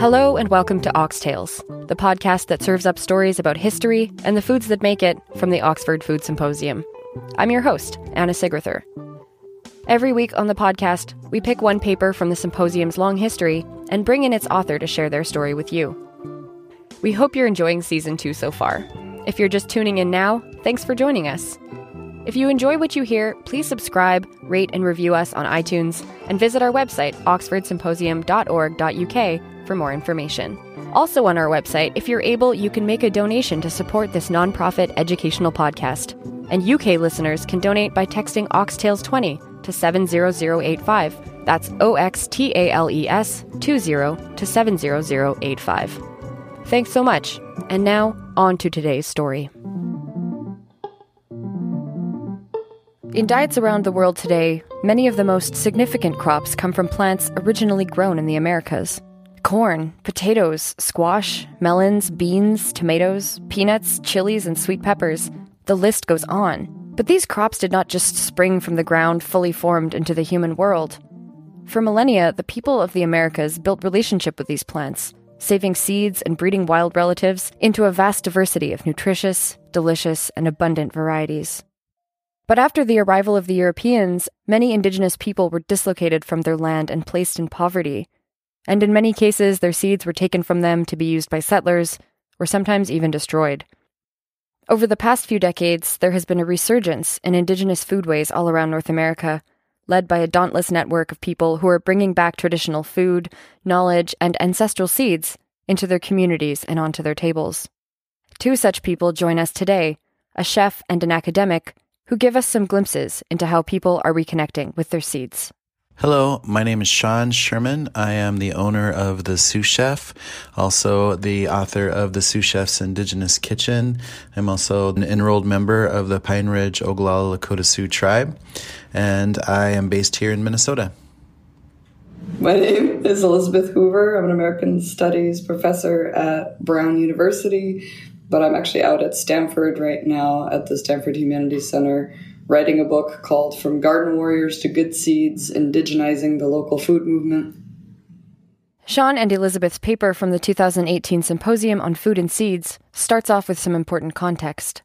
Hello and welcome to Ox Tales, the podcast that serves up stories about history and the foods that make it from the Oxford Food Symposium. I'm your host, Anna Sigrithur. Every week on the podcast, we pick one paper from the symposium's long history and bring in its author to share their story with you. We hope you're enjoying season two so far. If you're just tuning in now, thanks for joining us. If you enjoy what you hear, please subscribe, rate, and review us on iTunes, and visit our website, oxfordsymposium.org.uk, for more information. Also, on our website, if you're able, you can make a donation to support this nonprofit educational podcast. And UK listeners can donate by texting Oxtales20 to 70085. That's O X T A L E S 20 to 70085. Thanks so much. And now, on to today's story. In diets around the world today, many of the most significant crops come from plants originally grown in the Americas. Corn, potatoes, squash, melons, beans, tomatoes, peanuts, chilies, and sweet peppers. The list goes on. But these crops did not just spring from the ground fully formed into the human world. For millennia, the people of the Americas built relationship with these plants, saving seeds and breeding wild relatives into a vast diversity of nutritious, delicious, and abundant varieties. But after the arrival of the Europeans, many indigenous people were dislocated from their land and placed in poverty. And in many cases, their seeds were taken from them to be used by settlers, or sometimes even destroyed. Over the past few decades, there has been a resurgence in indigenous foodways all around North America, led by a dauntless network of people who are bringing back traditional food, knowledge, and ancestral seeds into their communities and onto their tables. Two such people join us today a chef and an academic who give us some glimpses into how people are reconnecting with their seeds. Hello, my name is Sean Sherman. I am the owner of the Sioux Chef, also the author of the Sioux Chef's Indigenous Kitchen. I'm also an enrolled member of the Pine Ridge Oglala Lakota Sioux tribe, and I am based here in Minnesota. My name is Elizabeth Hoover. I'm an American Studies professor at Brown University but I'm actually out at Stanford right now at the Stanford Humanities Center writing a book called From Garden Warriors to Good Seeds Indigenizing the Local Food Movement. Sean and Elizabeth's paper from the 2018 Symposium on Food and Seeds starts off with some important context.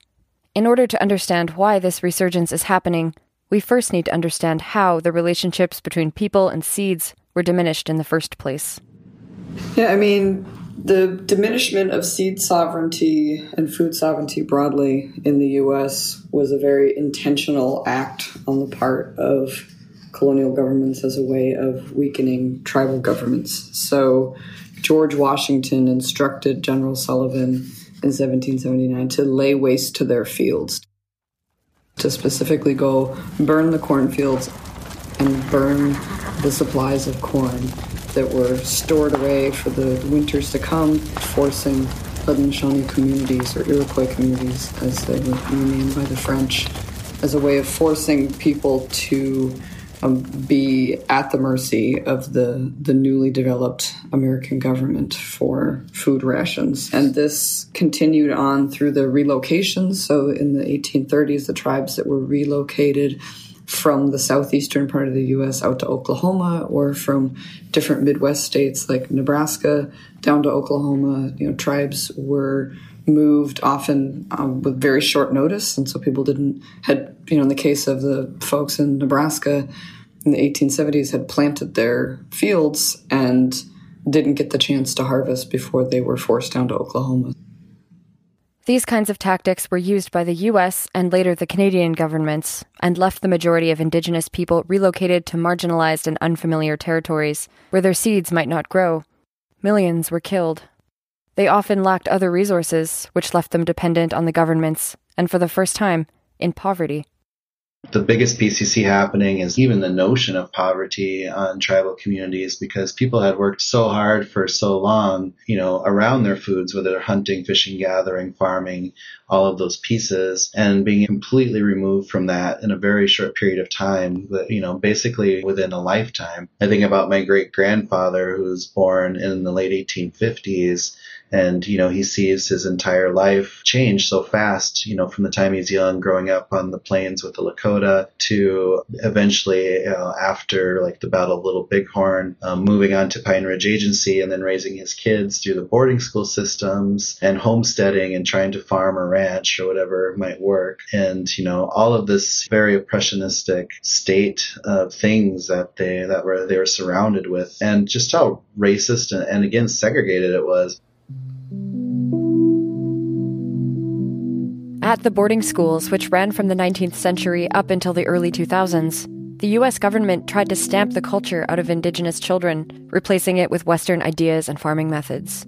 In order to understand why this resurgence is happening, we first need to understand how the relationships between people and seeds were diminished in the first place. Yeah, I mean, the diminishment of seed sovereignty and food sovereignty broadly in the US was a very intentional act on the part of colonial governments as a way of weakening tribal governments. So George Washington instructed General Sullivan in 1779 to lay waste to their fields, to specifically go burn the cornfields and burn the supplies of corn that were stored away for the winters to come, forcing Haudenosaunee communities or Iroquois communities, as they were renamed by the French, as a way of forcing people to um, be at the mercy of the, the newly developed American government for food rations. And this continued on through the relocations. So in the 1830s, the tribes that were relocated from the southeastern part of the U.S. out to Oklahoma, or from different Midwest states like Nebraska down to Oklahoma. You know, tribes were moved often um, with very short notice, and so people didn't had you know in the case of the folks in Nebraska in the 1870s had planted their fields and didn't get the chance to harvest before they were forced down to Oklahoma. These kinds of tactics were used by the US and later the Canadian governments and left the majority of Indigenous people relocated to marginalized and unfamiliar territories where their seeds might not grow. Millions were killed. They often lacked other resources, which left them dependent on the governments, and for the first time, in poverty the biggest piece you see happening is even the notion of poverty on tribal communities because people had worked so hard for so long, you know, around their foods, whether they're hunting, fishing, gathering, farming, all of those pieces, and being completely removed from that in a very short period of time, you know, basically within a lifetime. I think about my great grandfather who was born in the late 1850s And, you know, he sees his entire life change so fast, you know, from the time he's young, growing up on the plains with the Lakota to eventually uh, after like the Battle of Little Bighorn, um, moving on to Pine Ridge Agency and then raising his kids through the boarding school systems and homesteading and trying to farm or ranch or whatever might work. And, you know, all of this very oppressionistic state of things that they, that were, they were surrounded with and just how racist and, and again segregated it was. At the boarding schools, which ran from the 19th century up until the early 2000s, the US government tried to stamp the culture out of indigenous children, replacing it with Western ideas and farming methods.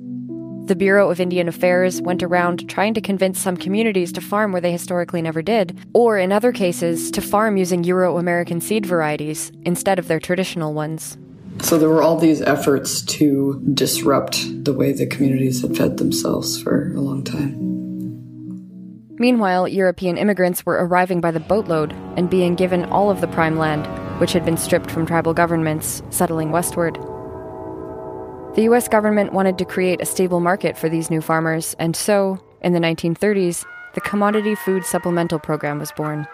The Bureau of Indian Affairs went around trying to convince some communities to farm where they historically never did, or in other cases, to farm using Euro American seed varieties instead of their traditional ones. So there were all these efforts to disrupt the way the communities had fed themselves for a long time. Meanwhile, European immigrants were arriving by the boatload and being given all of the prime land, which had been stripped from tribal governments, settling westward. The US government wanted to create a stable market for these new farmers, and so, in the 1930s, the Commodity Food Supplemental Program was born.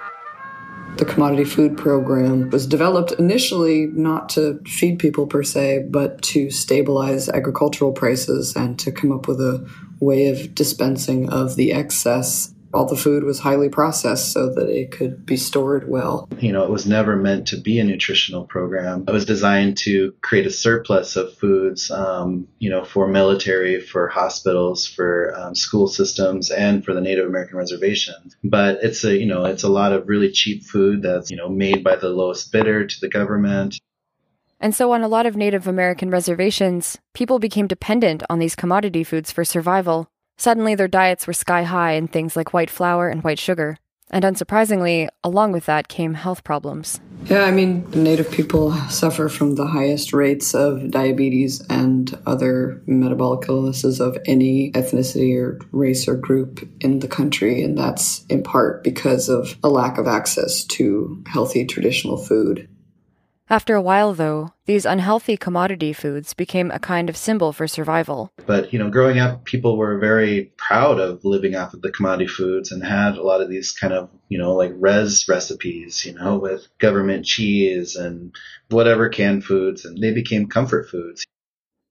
The Commodity Food Program was developed initially not to feed people per se, but to stabilize agricultural prices and to come up with a way of dispensing of the excess all the food was highly processed so that it could be stored well. You know, it was never meant to be a nutritional program. It was designed to create a surplus of foods, um, you know, for military, for hospitals, for um, school systems, and for the Native American reservations. But it's a, you know, it's a lot of really cheap food that's, you know, made by the lowest bidder to the government. And so, on a lot of Native American reservations, people became dependent on these commodity foods for survival. Suddenly, their diets were sky high in things like white flour and white sugar. And unsurprisingly, along with that came health problems. Yeah, I mean, Native people suffer from the highest rates of diabetes and other metabolic illnesses of any ethnicity or race or group in the country. And that's in part because of a lack of access to healthy traditional food. After a while, though, these unhealthy commodity foods became a kind of symbol for survival. But, you know, growing up, people were very proud of living off of the commodity foods and had a lot of these kind of, you know, like res recipes, you know, with government cheese and whatever canned foods, and they became comfort foods.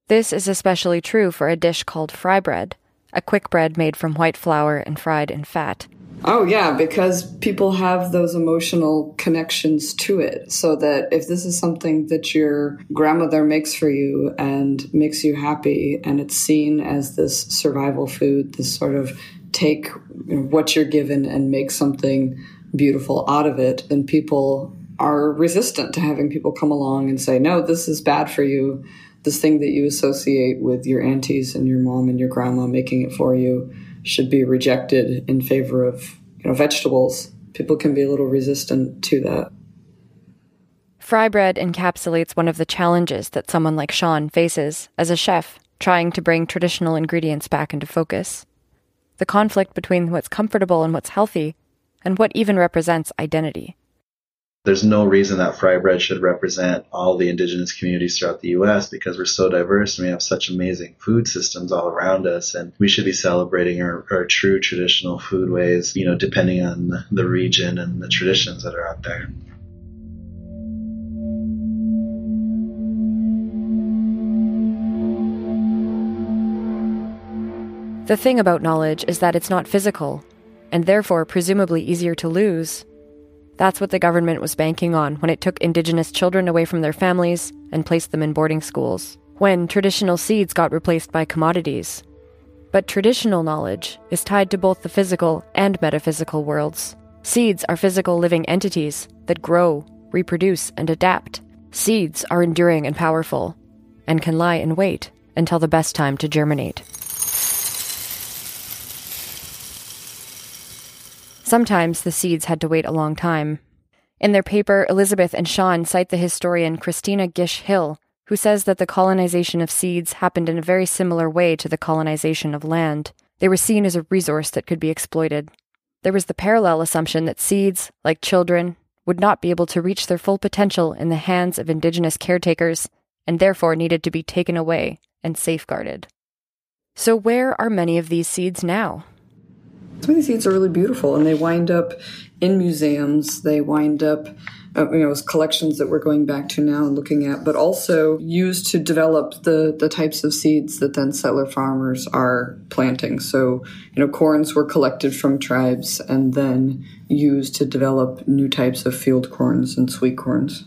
This is especially true for a dish called fry bread, a quick bread made from white flour and fried in fat. Oh, yeah, because people have those emotional connections to it. So that if this is something that your grandmother makes for you and makes you happy, and it's seen as this survival food, this sort of take what you're given and make something beautiful out of it, then people are resistant to having people come along and say, no, this is bad for you. This thing that you associate with your aunties and your mom and your grandma making it for you should be rejected in favor of you know vegetables. People can be a little resistant to that. Fry bread encapsulates one of the challenges that someone like Sean faces as a chef trying to bring traditional ingredients back into focus. The conflict between what's comfortable and what's healthy, and what even represents identity there's no reason that fry bread should represent all the indigenous communities throughout the US because we're so diverse and we have such amazing food systems all around us and we should be celebrating our, our true traditional food ways, you know, depending on the region and the traditions that are out there. The thing about knowledge is that it's not physical, and therefore presumably easier to lose that's what the government was banking on when it took Indigenous children away from their families and placed them in boarding schools, when traditional seeds got replaced by commodities. But traditional knowledge is tied to both the physical and metaphysical worlds. Seeds are physical living entities that grow, reproduce, and adapt. Seeds are enduring and powerful, and can lie in wait until the best time to germinate. Sometimes the seeds had to wait a long time. In their paper, Elizabeth and Sean cite the historian Christina Gish Hill, who says that the colonization of seeds happened in a very similar way to the colonization of land. They were seen as a resource that could be exploited. There was the parallel assumption that seeds, like children, would not be able to reach their full potential in the hands of indigenous caretakers, and therefore needed to be taken away and safeguarded. So, where are many of these seeds now? Some of these seeds are really beautiful and they wind up in museums. They wind up uh, you know, as collections that we're going back to now and looking at, but also used to develop the, the types of seeds that then settler farmers are planting. So, you know, corns were collected from tribes and then used to develop new types of field corns and sweet corns.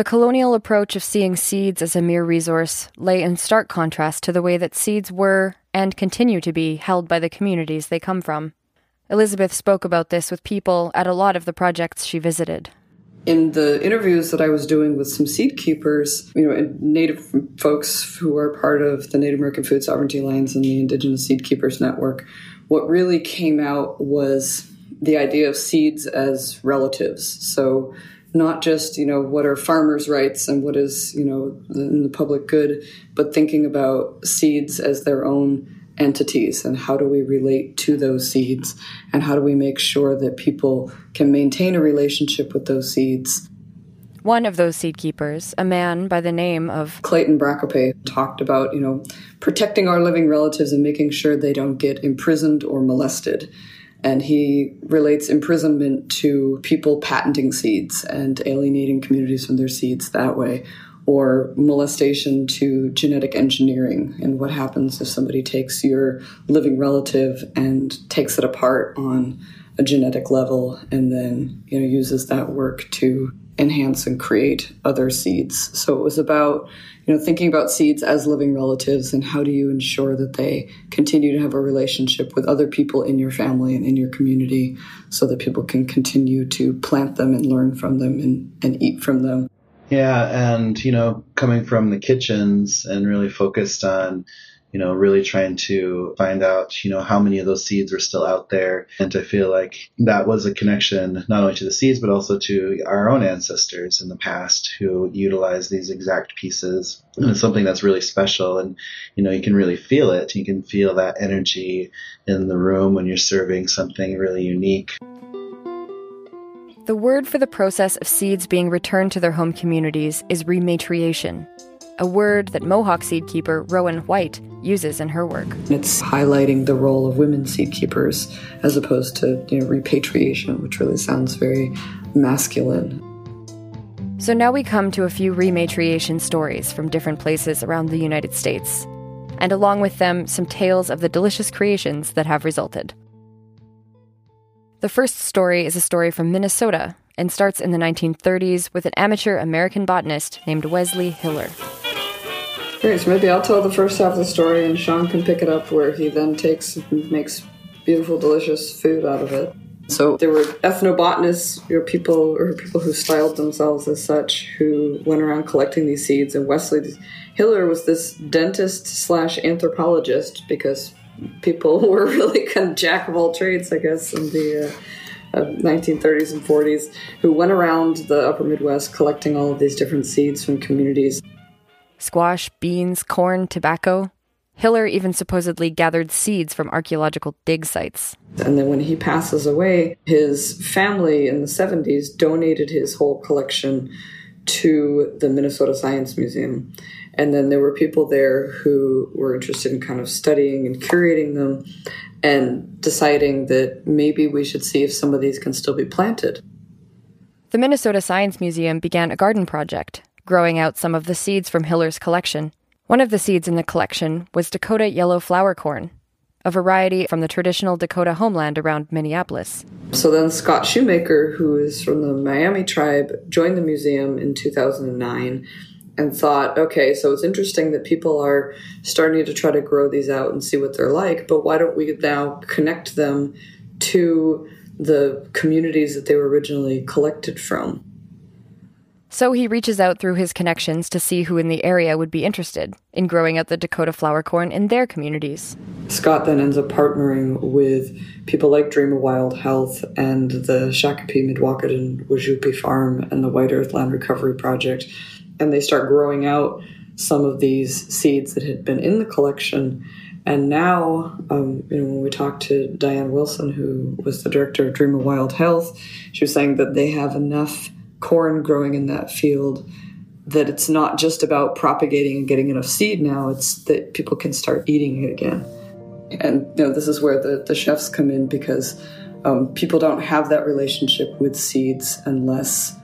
The colonial approach of seeing seeds as a mere resource lay in stark contrast to the way that seeds were and continue to be held by the communities they come from. Elizabeth spoke about this with people at a lot of the projects she visited. In the interviews that I was doing with some seed keepers, you know, Native folks who are part of the Native American Food Sovereignty Alliance and the Indigenous Seed Keepers Network, what really came out was the idea of seeds as relatives. So, not just you know what are farmers' rights and what is you know in the public good, but thinking about seeds as their own entities and how do we relate to those seeds and how do we make sure that people can maintain a relationship with those seeds one of those seed keepers, a man by the name of Clayton Brascoupé, talked about, you know, protecting our living relatives and making sure they don't get imprisoned or molested. And he relates imprisonment to people patenting seeds and alienating communities from their seeds that way, or molestation to genetic engineering and what happens if somebody takes your living relative and takes it apart on a genetic level and then you know uses that work to enhance and create other seeds. So it was about you know thinking about seeds as living relatives and how do you ensure that they continue to have a relationship with other people in your family and in your community so that people can continue to plant them and learn from them and, and eat from them. Yeah, and you know, coming from the kitchens and really focused on, you know, really trying to find out, you know, how many of those seeds were still out there, and to feel like that was a connection not only to the seeds but also to our own ancestors in the past who utilized these exact pieces. And it's something that's really special, and you know, you can really feel it. You can feel that energy in the room when you're serving something really unique. The word for the process of seeds being returned to their home communities is rematriation, a word that Mohawk seed keeper Rowan White uses in her work. It's highlighting the role of women seed keepers as opposed to you know, repatriation, which really sounds very masculine. So now we come to a few rematriation stories from different places around the United States, and along with them, some tales of the delicious creations that have resulted. The first story is a story from Minnesota and starts in the 1930s with an amateur American botanist named Wesley Hiller. Great, so maybe I'll tell the first half of the story and Sean can pick it up where he then takes and makes beautiful, delicious food out of it. So there were ethnobotanists, know, people or people who styled themselves as such, who went around collecting these seeds. And Wesley Hiller was this dentist slash anthropologist because people were really kind of jack of all trades, I guess, in the uh, 1930s and 40s, who went around the upper Midwest collecting all of these different seeds from communities. Squash, beans, corn, tobacco. Hiller even supposedly gathered seeds from archaeological dig sites. And then when he passes away, his family in the 70s donated his whole collection to the Minnesota Science Museum. And then there were people there who were interested in kind of studying and curating them and deciding that maybe we should see if some of these can still be planted. The Minnesota Science Museum began a garden project, growing out some of the seeds from Hiller's collection. One of the seeds in the collection was Dakota yellow flower corn, a variety from the traditional Dakota homeland around Minneapolis. So then Scott Shoemaker, who is from the Miami tribe, joined the museum in 2009 and thought, okay, so it's interesting that people are starting to try to grow these out and see what they're like, but why don't we now connect them to the communities that they were originally collected from? So he reaches out through his connections to see who in the area would be interested in growing out the Dakota flower corn in their communities. Scott then ends up partnering with people like Dream of Wild Health and the Shakopee Mdewakanton Wozupi Farm and the White Earth Land Recovery Project and they start growing out some of these seeds that had been in the collection. And now, um, you know, when we talked to Diane Wilson, who was the director of Dream of Wild Health, she was saying that they have enough corn growing in that field that it's not just about propagating and getting enough seed now, it's that people can start eating it again. And you know, this is where the, the chefs come in because um, people don't have that relationship with seeds unless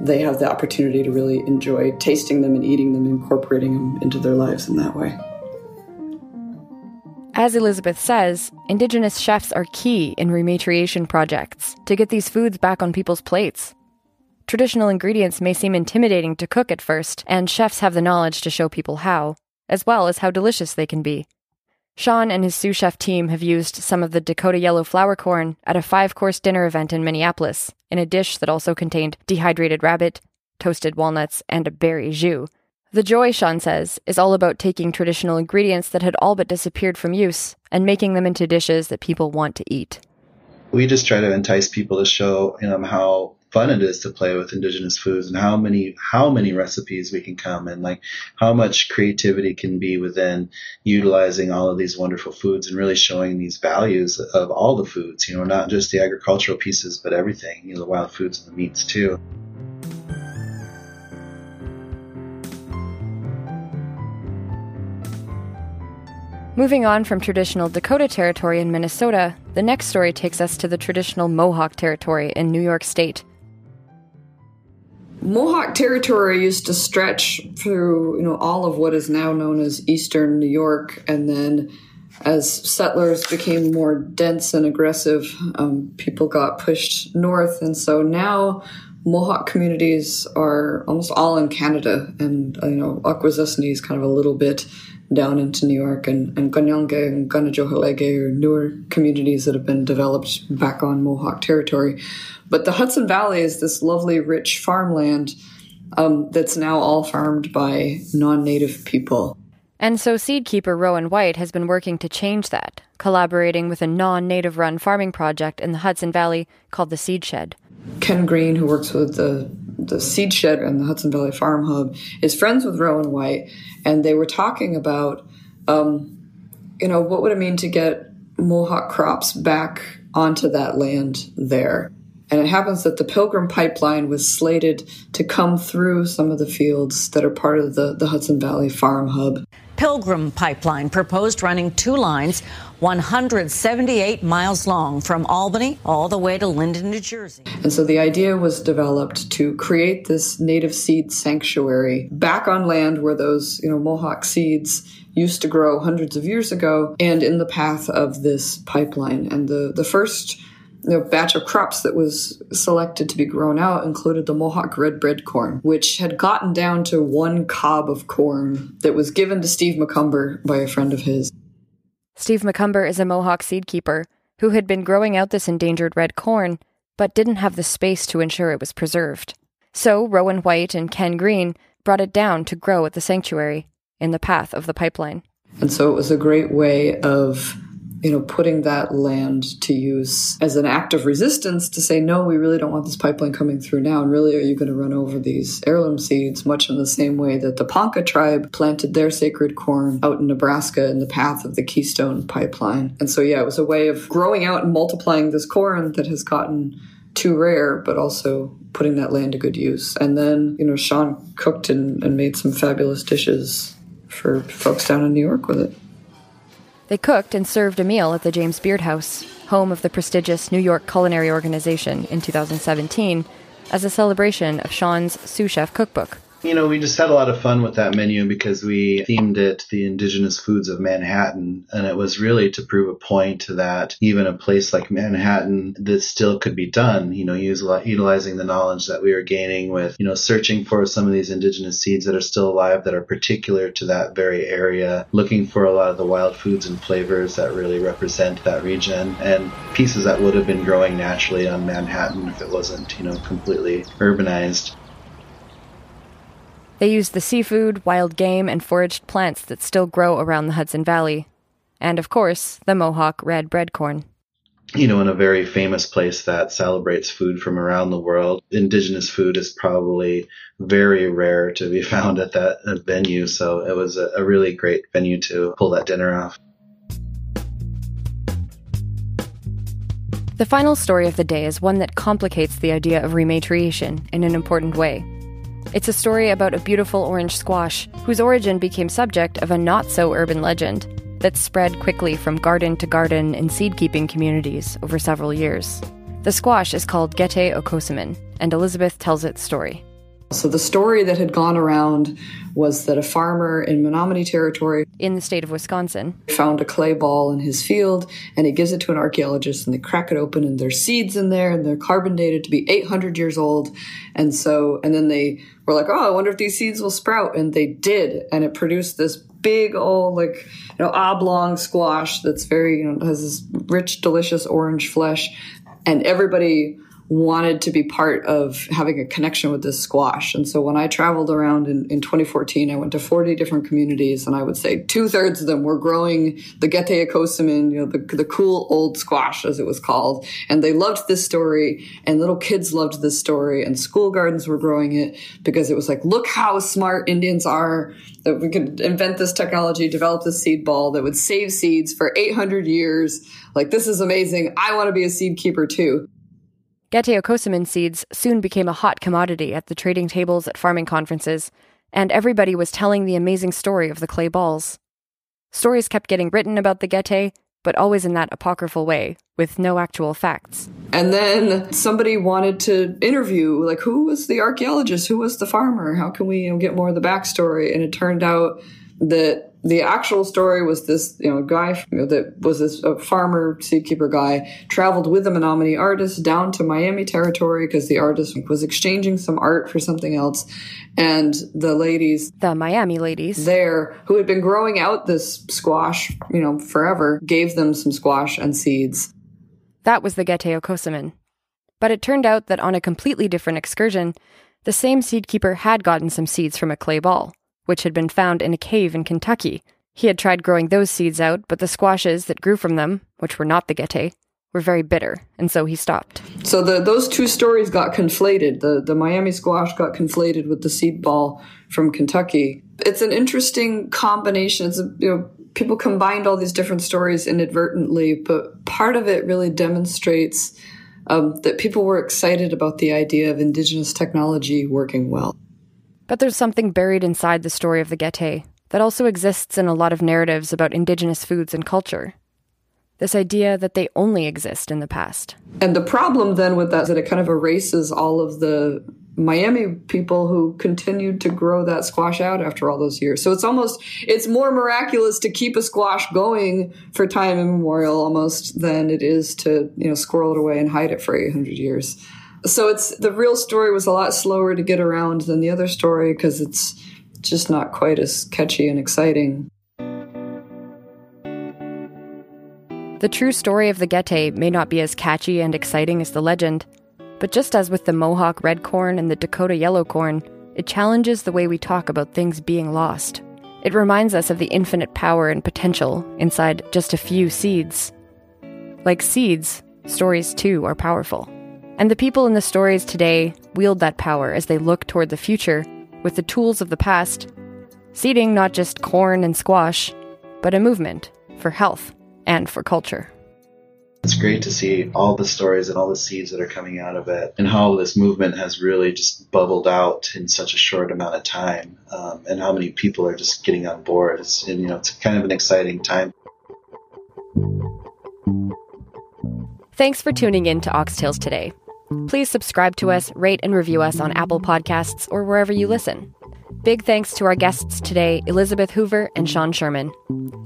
they have the opportunity to really enjoy tasting them and eating them, incorporating them into their lives in that way. As Elizabeth says, Indigenous chefs are key in rematriation projects to get these foods back on people's plates. Traditional ingredients may seem intimidating to cook at first, and chefs have the knowledge to show people how, as well as how delicious they can be. Sean and his Sioux Chef team have used some of the Dakota yellow flower corn at a five course dinner event in Minneapolis, in a dish that also contained dehydrated rabbit, toasted walnuts, and a berry jus. The joy, Sean says, is all about taking traditional ingredients that had all but disappeared from use and making them into dishes that people want to eat. We just try to entice people to show them how fun it is to play with indigenous foods and how many how many recipes we can come and like how much creativity can be within utilizing all of these wonderful foods and really showing these values of all the foods you know not just the agricultural pieces but everything you know the wild foods and the meats too Moving on from traditional Dakota territory in Minnesota, the next story takes us to the traditional Mohawk territory in New York State. Mohawk territory used to stretch through, you know, all of what is now known as eastern New York, and then as settlers became more dense and aggressive, um, people got pushed north, and so now Mohawk communities are almost all in Canada, and uh, you know, Akwesasne is kind of a little bit down into New York, and, and Kanien'kehá:ka and Kanatsiohareke are newer communities that have been developed back on Mohawk territory. But the Hudson Valley is this lovely, rich farmland um, that's now all farmed by non native people. And so Seedkeeper Rowan White has been working to change that, collaborating with a non native run farming project in the Hudson Valley called the Seed Shed. Ken Greene, who works with the the Seed Shed and the Hudson Valley Farm Hub, is friends with Rowan White, and they were talking about, um, you know, what would it mean to get Mohawk crops back onto that land there. And it happens that the Pilgrim Pipeline was slated to come through some of the fields that are part of the, the Hudson Valley Farm Hub. Pilgrim Pipeline proposed running two lines 178 miles long from Albany all the way to Linden, New Jersey. And so the idea was developed to create this native seed sanctuary back on land where those, you know, Mohawk seeds used to grow hundreds of years ago and in the path of this pipeline. And the, the first the batch of crops that was selected to be grown out included the Mohawk red bread corn, which had gotten down to one cob of corn that was given to Steve McCumber by a friend of his. Steve McCumber is a Mohawk seed keeper who had been growing out this endangered red corn, but didn't have the space to ensure it was preserved. So Rowan White and Ken Greene brought it down to grow at the sanctuary in the path of the pipeline. And so it was a great way of you know, putting that land to use as an act of resistance to say, no, we really don't want this pipeline coming through now. And really, are you going to run over these heirloom seeds, much in the same way that the Ponca tribe planted their sacred corn out in Nebraska in the path of the Keystone pipeline? And so, yeah, it was a way of growing out and multiplying this corn that has gotten too rare, but also putting that land to good use. And then, you know, Sean cooked and, and made some fabulous dishes for folks down in New York with it. They cooked and served a meal at the James Beard House, home of the prestigious New York Culinary Organization, in 2017, as a celebration of Sean's Sioux Chef cookbook. You know, we just had a lot of fun with that menu because we themed it the indigenous foods of Manhattan. And it was really to prove a point that even a place like Manhattan, this still could be done, you know, utilizing the knowledge that we were gaining with, you know, searching for some of these indigenous seeds that are still alive that are particular to that very area, looking for a lot of the wild foods and flavors that really represent that region and pieces that would have been growing naturally on Manhattan if it wasn't, you know, completely urbanized. They used the seafood, wild game, and foraged plants that still grow around the Hudson Valley. And of course, the Mohawk red bread corn. You know, in a very famous place that celebrates food from around the world, indigenous food is probably very rare to be found at that uh, venue. So it was a, a really great venue to pull that dinner off. The final story of the day is one that complicates the idea of rematriation in an important way. It's a story about a beautiful orange squash whose origin became subject of a not so urban legend that spread quickly from garden to garden in seed keeping communities over several years. The squash is called Gete okosomin, and Elizabeth tells its story. So the story that had gone around was that a farmer in Menominee Territory in the state of Wisconsin. found a clay ball in his field and he gives it to an archaeologist and they crack it open and there's seeds in there and they're carbon dated to be 800 years old. And so and then they were like oh I wonder if these seeds will sprout and they did and it produced this big old like you know oblong squash that's very you know has this rich delicious orange flesh. And everybody wanted to be part of having a connection with this squash. And so when I traveled around in, in 2014, I went to 40 different communities, and I would say two thirds of them were growing the Gete okosomin, you know, the, the cool old squash, as it was called. And they loved this story, and little kids loved this story, and school gardens were growing it because it was like, look how smart Indians are that we could invent this technology, develop this seed ball that would save seeds for 800 years. Like, this is amazing. I want to be a seed keeper too. Gete okosomin seeds soon became a hot commodity at the trading tables at farming conferences, and everybody was telling the amazing story of the clay balls. Stories kept getting written about the Gete, but always in that apocryphal way, with no actual facts. And then somebody wanted to interview, like, who was the archaeologist? Who was the farmer? How can we you know, get more of the backstory? And it turned out that the actual story was this, you know, guy you know, that was this a farmer seedkeeper guy traveled with a Menominee artist down to Miami territory because the artist was exchanging some art for something else, and the ladies, the Miami ladies there, who had been growing out this squash, you know, forever, gave them some squash and seeds. That was the Gete okosomin. But it turned out that on a completely different excursion, the same seedkeeper had gotten some seeds from a clay ball which had been found in a cave in Kentucky. He had tried growing those seeds out, but the squashes that grew from them, which were not the Gete, were very bitter, and so he stopped. So the, those two stories got conflated. The, the Miami squash got conflated with the seed ball from Kentucky. It's an interesting combination. It's a, you know, people combined all these different stories inadvertently, but part of it really demonstrates um, that people were excited about the idea of indigenous technology working well. But there's something buried inside the story of the Gete that also exists in a lot of narratives about indigenous foods and culture. This idea that they only exist in the past. And the problem then with that is that it kind of erases all of the Miami people who continued to grow that squash out after all those years. So it's almost it's more miraculous to keep a squash going for time immemorial almost than it is to, you know, squirrel it away and hide it for 800 years so it's the real story was a lot slower to get around than the other story because it's just not quite as catchy and exciting. The true story of the Gete may not be as catchy and exciting as the legend, but just as with the Mohawk red corn and the Dakota yellow corn, it challenges the way we talk about things being lost. It reminds us of the infinite power and potential inside just a few seeds. Like seeds, stories too are powerful. And the people in the stories today wield that power as they look toward the future with the tools of the past, seeding not just corn and squash, but a movement for health and for culture. It's great to see all the stories and all the seeds that are coming out of it, and how this movement has really just bubbled out in such a short amount of time, um, and how many people are just getting on board. It's, and, you know, it's kind of an exciting time. Thanks for tuning in to Ox Tales today. Please subscribe to us, rate and review us on Apple Podcasts or wherever you listen. Big thanks to our guests today, Elizabeth Hoover and Sean Sherman.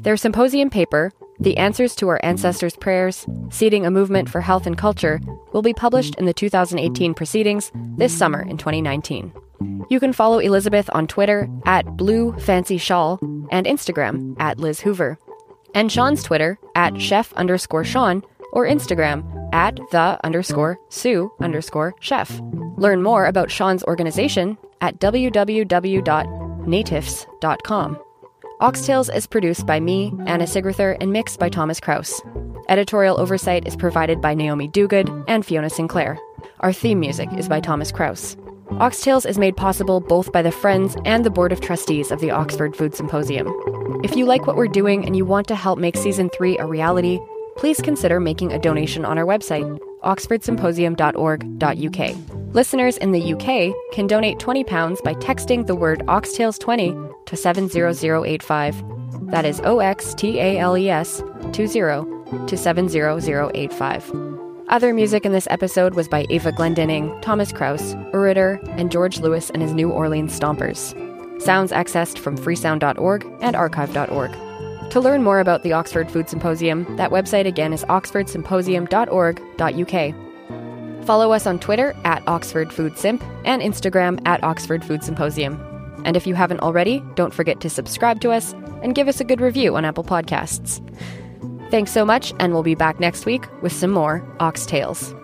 Their symposium paper, The Answers to Our Ancestors' Prayers Seeding a Movement for Health and Culture, will be published in the 2018 proceedings this summer in 2019. You can follow Elizabeth on Twitter at Blue Fancy Shawl and Instagram at Liz Hoover. And Sean's Twitter at chef underscore Sean or Instagram at the underscore Sioux underscore chef. Learn more about Sean's organization at www.natifs.com. Ox Tales is produced by me, Anna Sigrithur, and mixed by Thomas Kraus. Editorial oversight is provided by Naomi Duguid and Fiona Sinclair. Our theme music is by Thomas Kraus. Ox Tales is made possible both by the Friends and the Board of Trustees of the Oxford Food Symposium. If you like what we're doing and you want to help make Season 3 a reality, please consider making a donation on our website, oxfordsymposium.org.uk. Listeners in the UK can donate £20 by texting the word oxtales20 to 70085. That is O X T A L E S 20 to 70085. Other music in this episode was by Ava Glendinning, Thomas Kraus, Uritter, and George Lewis and his New Orleans Stompers. Sounds accessed from freesound.org and archive.org. To learn more about the Oxford Food Symposium, that website again is oxfordsymposium.org.uk. Follow us on Twitter at Oxford Food Symp and Instagram at Oxford Food Symposium. And if you haven't already, don't forget to subscribe to us and give us a good review on Apple Podcasts. Thanks so much, and we'll be back next week with some more Ox Tales.